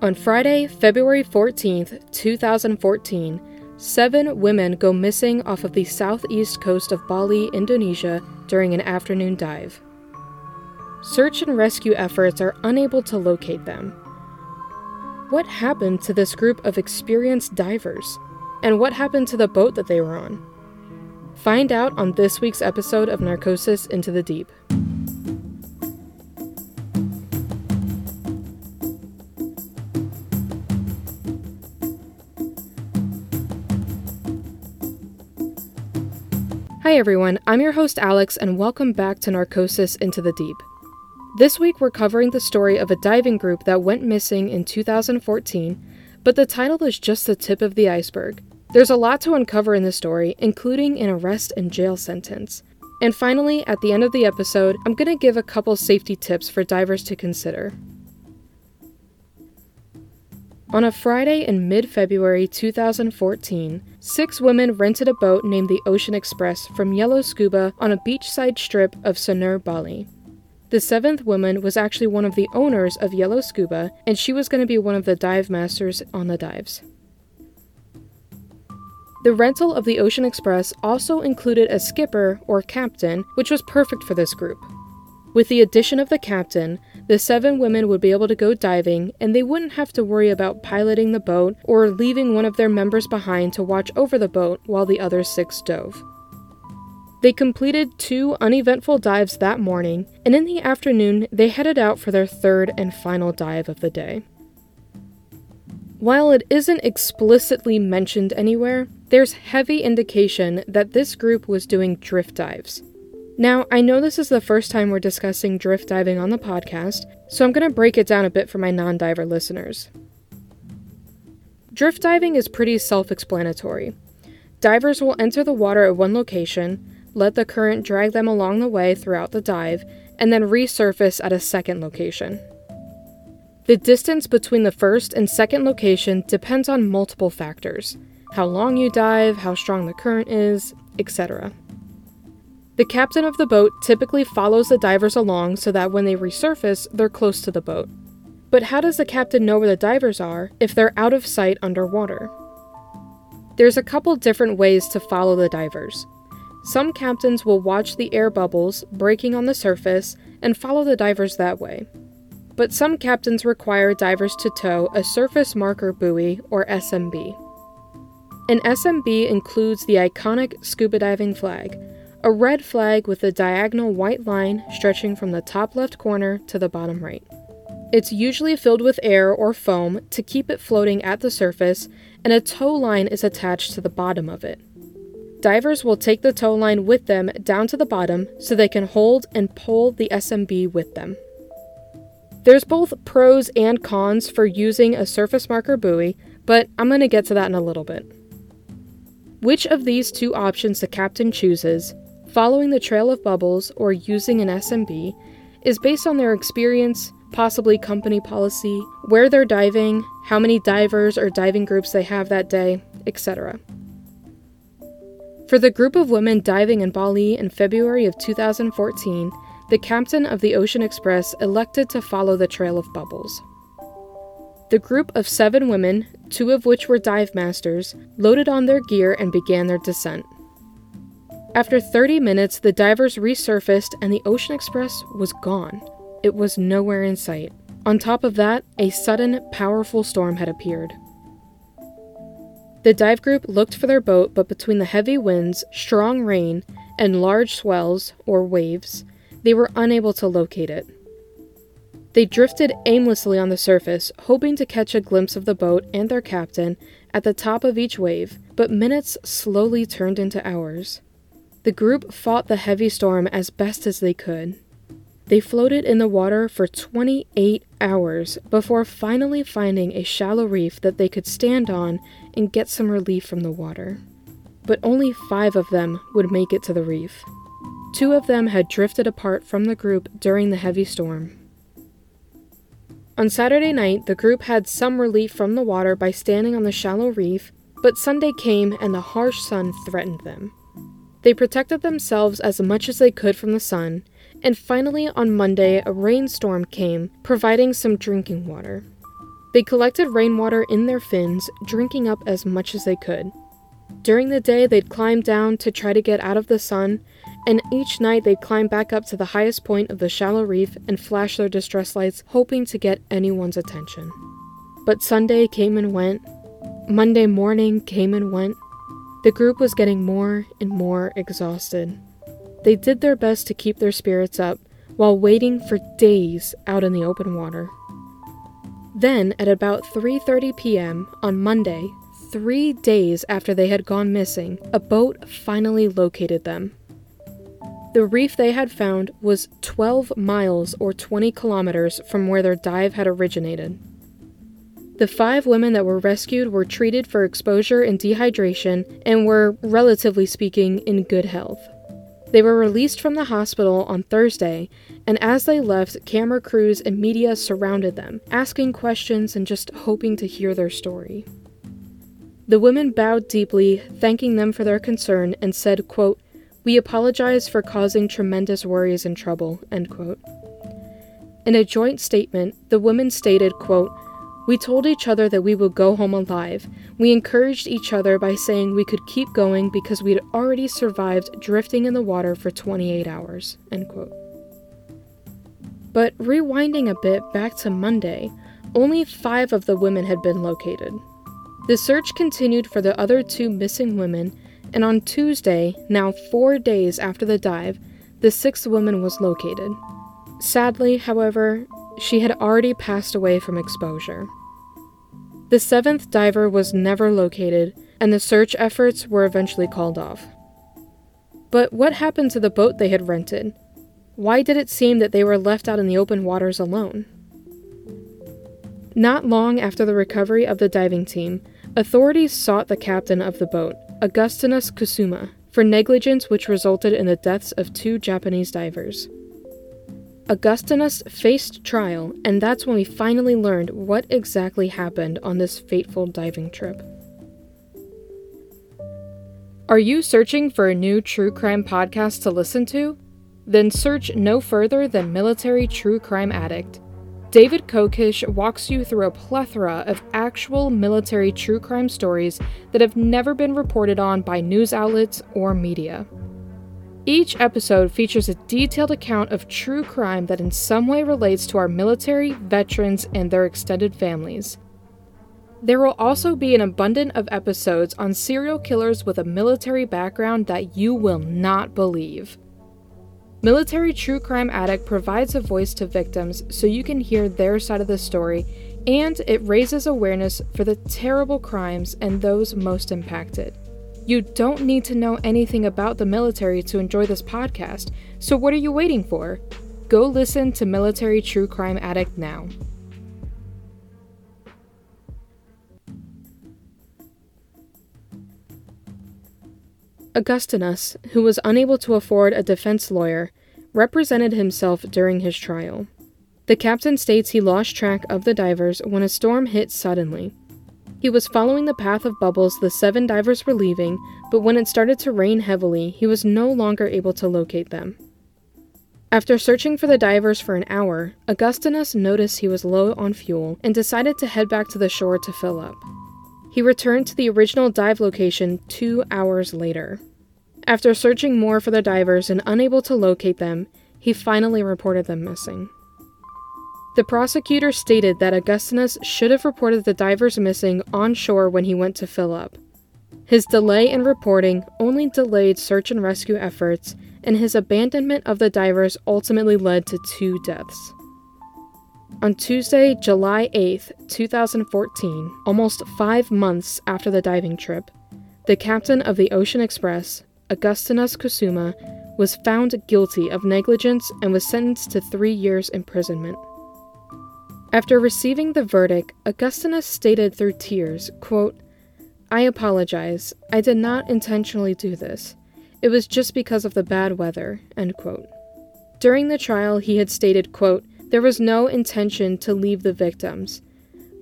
On Friday, February 14th, 2014, seven women go missing off of the southeast coast of Bali, Indonesia, during an afternoon dive. Search and rescue efforts are unable to locate them. What happened to this group of experienced divers? And what happened to the boat that they were on? Find out on this week's episode of Narcosis Into the Deep. Hi everyone, I'm your host Alex, and welcome back to Narcosis Into the Deep. This week we're covering the story of a diving group that went missing in 2014, but the title is just the tip of the iceberg. There's a lot to uncover in this story, including an arrest and jail sentence. And finally, at the end of the episode, I'm going to give a couple safety tips for divers to consider. On a Friday in mid February 2014, six women rented a boat named the Ocean Express from Yellow Scuba on a beachside strip of Sanur, Bali. The seventh woman was actually one of the owners of Yellow Scuba, and she was going to be one of the dive masters on the dives. The rental of the Ocean Express also included a skipper or captain, which was perfect for this group. With the addition of the captain, the seven women would be able to go diving and they wouldn't have to worry about piloting the boat or leaving one of their members behind to watch over the boat while the other six dove. They completed two uneventful dives that morning, and in the afternoon, they headed out for their third and final dive of the day. While it isn't explicitly mentioned anywhere, there's heavy indication that this group was doing drift dives. Now, I know this is the first time we're discussing drift diving on the podcast, so I'm going to break it down a bit for my non diver listeners. Drift diving is pretty self explanatory. Divers will enter the water at one location, let the current drag them along the way throughout the dive, and then resurface at a second location. The distance between the first and second location depends on multiple factors how long you dive, how strong the current is, etc. The captain of the boat typically follows the divers along so that when they resurface, they're close to the boat. But how does the captain know where the divers are if they're out of sight underwater? There's a couple different ways to follow the divers. Some captains will watch the air bubbles breaking on the surface and follow the divers that way. But some captains require divers to tow a surface marker buoy or SMB. An SMB includes the iconic scuba diving flag, a red flag with a diagonal white line stretching from the top left corner to the bottom right. It's usually filled with air or foam to keep it floating at the surface, and a tow line is attached to the bottom of it. Divers will take the tow line with them down to the bottom so they can hold and pull the SMB with them. There's both pros and cons for using a surface marker buoy, but I'm going to get to that in a little bit. Which of these two options the captain chooses, following the trail of bubbles or using an SMB, is based on their experience, possibly company policy, where they're diving, how many divers or diving groups they have that day, etc. For the group of women diving in Bali in February of 2014, the captain of the Ocean Express elected to follow the trail of bubbles. The group of seven women, two of which were dive masters, loaded on their gear and began their descent. After 30 minutes, the divers resurfaced and the Ocean Express was gone. It was nowhere in sight. On top of that, a sudden, powerful storm had appeared. The dive group looked for their boat, but between the heavy winds, strong rain, and large swells, or waves, they were unable to locate it. They drifted aimlessly on the surface, hoping to catch a glimpse of the boat and their captain at the top of each wave, but minutes slowly turned into hours. The group fought the heavy storm as best as they could. They floated in the water for 28 hours before finally finding a shallow reef that they could stand on and get some relief from the water. But only five of them would make it to the reef. Two of them had drifted apart from the group during the heavy storm. On Saturday night, the group had some relief from the water by standing on the shallow reef, but Sunday came and the harsh sun threatened them. They protected themselves as much as they could from the sun, And finally, on Monday, a rainstorm came, providing some drinking water. They collected rainwater in their fins, drinking up as much as they could. During the day, they'd climb down to try to get out of the sun, and each night they'd climb back up to the highest point of the shallow reef and flash their distress lights, hoping to get anyone's attention. But Sunday came and went. Monday morning came and went. The group was getting more and more exhausted. They did their best to keep their spirits up while waiting for days out in the open water. Then, at about 3:30 p.m. on Monday, 3 days after they had gone missing, a boat finally located them. The reef they had found was 12 miles or 20 kilometers from where their dive had originated. The five women that were rescued were treated for exposure and dehydration and were, relatively speaking, in good health. They were released from the hospital on Thursday, and as they left, camera crews and media surrounded them, asking questions and just hoping to hear their story. The women bowed deeply, thanking them for their concern, and said, quote, We apologize for causing tremendous worries and trouble, end quote. In a joint statement, the women stated, quote, we told each other that we would go home alive. We encouraged each other by saying we could keep going because we'd already survived drifting in the water for 28 hours. End quote. But rewinding a bit back to Monday, only five of the women had been located. The search continued for the other two missing women, and on Tuesday, now four days after the dive, the sixth woman was located. Sadly, however, she had already passed away from exposure. The seventh diver was never located, and the search efforts were eventually called off. But what happened to the boat they had rented? Why did it seem that they were left out in the open waters alone? Not long after the recovery of the diving team, authorities sought the captain of the boat, Augustinus Kusuma, for negligence which resulted in the deaths of two Japanese divers. Augustinus faced trial, and that's when we finally learned what exactly happened on this fateful diving trip. Are you searching for a new true crime podcast to listen to? Then search no further than Military True Crime Addict. David Kokish walks you through a plethora of actual military true crime stories that have never been reported on by news outlets or media. Each episode features a detailed account of true crime that in some way relates to our military, veterans, and their extended families. There will also be an abundance of episodes on serial killers with a military background that you will not believe. Military True Crime Addict provides a voice to victims so you can hear their side of the story, and it raises awareness for the terrible crimes and those most impacted. You don't need to know anything about the military to enjoy this podcast, so what are you waiting for? Go listen to Military True Crime Addict now. Augustinus, who was unable to afford a defense lawyer, represented himself during his trial. The captain states he lost track of the divers when a storm hit suddenly. He was following the path of bubbles the seven divers were leaving, but when it started to rain heavily, he was no longer able to locate them. After searching for the divers for an hour, Augustinus noticed he was low on fuel and decided to head back to the shore to fill up. He returned to the original dive location two hours later. After searching more for the divers and unable to locate them, he finally reported them missing. The prosecutor stated that Augustinus should have reported the divers missing on shore when he went to fill up. His delay in reporting only delayed search and rescue efforts, and his abandonment of the divers ultimately led to two deaths. On Tuesday, July 8, 2014, almost five months after the diving trip, the captain of the Ocean Express, Augustinus Kusuma, was found guilty of negligence and was sentenced to three years' imprisonment. After receiving the verdict, Augustinus stated through tears, quote, I apologize. I did not intentionally do this. It was just because of the bad weather. End quote. During the trial, he had stated, quote, There was no intention to leave the victims.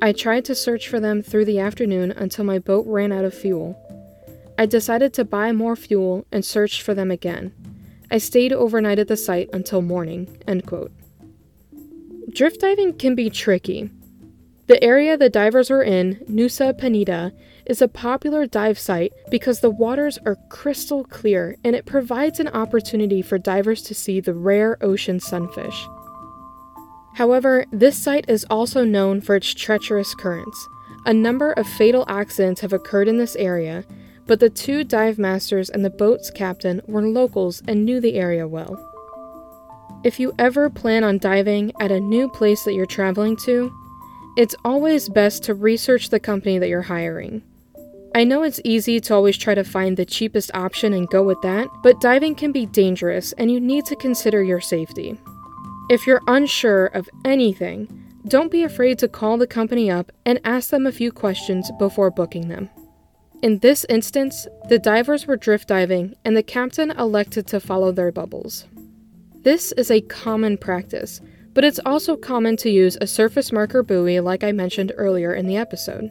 I tried to search for them through the afternoon until my boat ran out of fuel. I decided to buy more fuel and searched for them again. I stayed overnight at the site until morning. End quote. Drift diving can be tricky. The area the divers were in, Nusa Penida, is a popular dive site because the waters are crystal clear and it provides an opportunity for divers to see the rare ocean sunfish. However, this site is also known for its treacherous currents. A number of fatal accidents have occurred in this area, but the two dive masters and the boat's captain were locals and knew the area well. If you ever plan on diving at a new place that you're traveling to, it's always best to research the company that you're hiring. I know it's easy to always try to find the cheapest option and go with that, but diving can be dangerous and you need to consider your safety. If you're unsure of anything, don't be afraid to call the company up and ask them a few questions before booking them. In this instance, the divers were drift diving and the captain elected to follow their bubbles. This is a common practice, but it's also common to use a surface marker buoy like I mentioned earlier in the episode.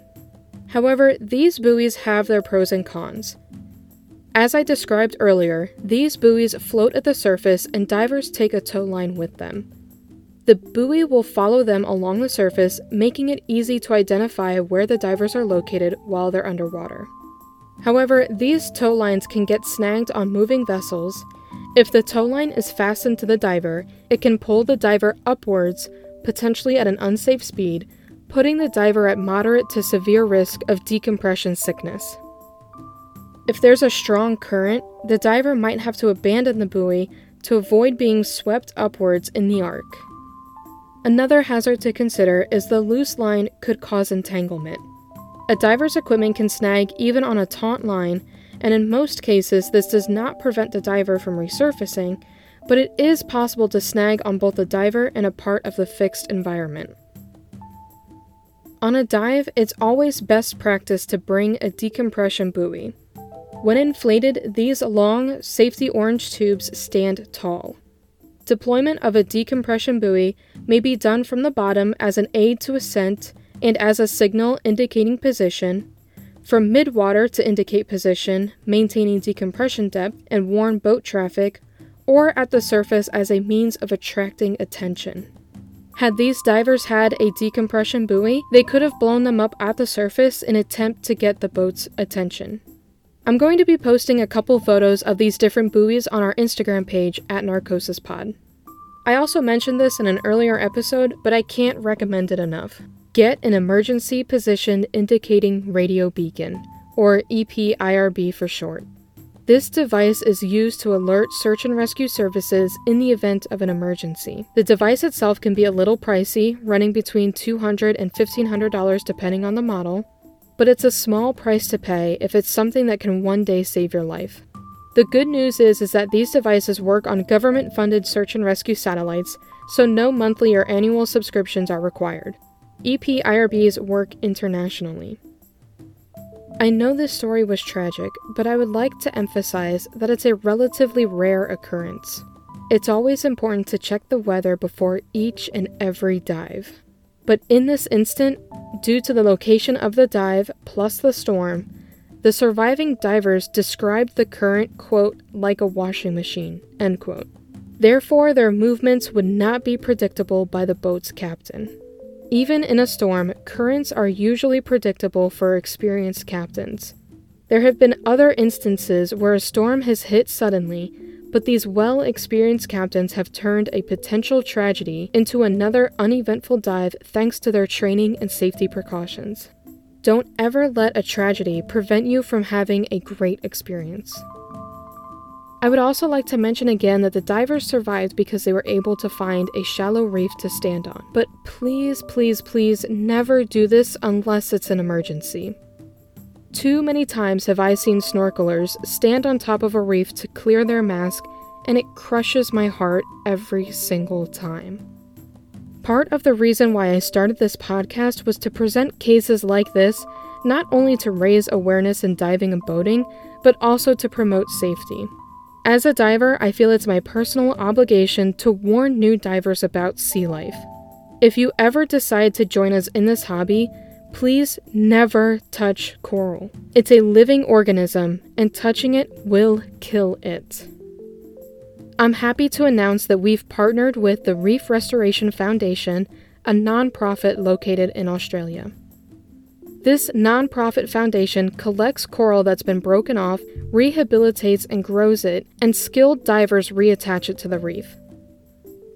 However, these buoys have their pros and cons. As I described earlier, these buoys float at the surface and divers take a tow line with them. The buoy will follow them along the surface, making it easy to identify where the divers are located while they're underwater. However, these tow lines can get snagged on moving vessels, if the tow line is fastened to the diver, it can pull the diver upwards, potentially at an unsafe speed, putting the diver at moderate to severe risk of decompression sickness. If there's a strong current, the diver might have to abandon the buoy to avoid being swept upwards in the arc. Another hazard to consider is the loose line could cause entanglement. A diver's equipment can snag even on a taut line and in most cases, this does not prevent the diver from resurfacing, but it is possible to snag on both the diver and a part of the fixed environment. On a dive, it's always best practice to bring a decompression buoy. When inflated, these long, safety orange tubes stand tall. Deployment of a decompression buoy may be done from the bottom as an aid to ascent and as a signal indicating position, from midwater to indicate position, maintaining decompression depth, and warn boat traffic, or at the surface as a means of attracting attention. Had these divers had a decompression buoy, they could have blown them up at the surface in attempt to get the boat's attention. I'm going to be posting a couple photos of these different buoys on our Instagram page at Narcosis Pod. I also mentioned this in an earlier episode, but I can't recommend it enough. Get an emergency position indicating radio beacon, or EPIRB for short. This device is used to alert search and rescue services in the event of an emergency. The device itself can be a little pricey, running between $200 and $1,500 depending on the model, but it's a small price to pay if it's something that can one day save your life. The good news is, is that these devices work on government funded search and rescue satellites, so no monthly or annual subscriptions are required. EPIRBs work internationally. I know this story was tragic, but I would like to emphasize that it's a relatively rare occurrence. It's always important to check the weather before each and every dive. But in this instant, due to the location of the dive plus the storm, the surviving divers described the current, quote, like a washing machine, end quote. Therefore, their movements would not be predictable by the boat's captain. Even in a storm, currents are usually predictable for experienced captains. There have been other instances where a storm has hit suddenly, but these well experienced captains have turned a potential tragedy into another uneventful dive thanks to their training and safety precautions. Don't ever let a tragedy prevent you from having a great experience. I would also like to mention again that the divers survived because they were able to find a shallow reef to stand on. But please, please, please never do this unless it's an emergency. Too many times have I seen snorkelers stand on top of a reef to clear their mask, and it crushes my heart every single time. Part of the reason why I started this podcast was to present cases like this, not only to raise awareness in diving and boating, but also to promote safety. As a diver, I feel it's my personal obligation to warn new divers about sea life. If you ever decide to join us in this hobby, please never touch coral. It's a living organism, and touching it will kill it. I'm happy to announce that we've partnered with the Reef Restoration Foundation, a nonprofit located in Australia. This nonprofit foundation collects coral that's been broken off, rehabilitates and grows it, and skilled divers reattach it to the reef.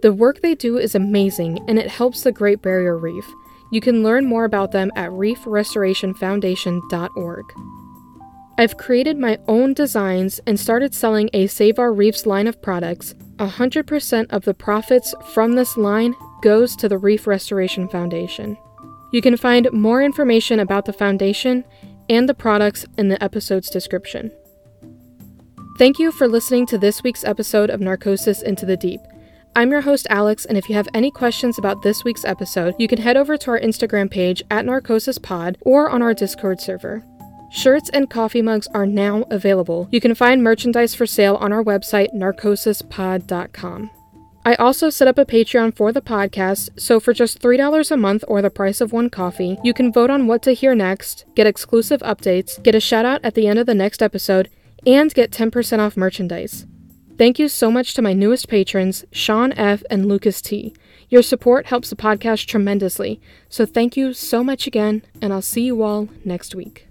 The work they do is amazing and it helps the Great Barrier Reef. You can learn more about them at reefrestorationfoundation.org. I've created my own designs and started selling a Save Our Reefs line of products. 100% of the profits from this line goes to the Reef Restoration Foundation. You can find more information about the foundation and the products in the episode's description. Thank you for listening to this week's episode of Narcosis Into the Deep. I'm your host, Alex, and if you have any questions about this week's episode, you can head over to our Instagram page at NarcosisPod or on our Discord server. Shirts and coffee mugs are now available. You can find merchandise for sale on our website, narcosispod.com. I also set up a Patreon for the podcast, so for just $3 a month or the price of one coffee, you can vote on what to hear next, get exclusive updates, get a shout out at the end of the next episode, and get 10% off merchandise. Thank you so much to my newest patrons, Sean F. and Lucas T. Your support helps the podcast tremendously, so thank you so much again, and I'll see you all next week.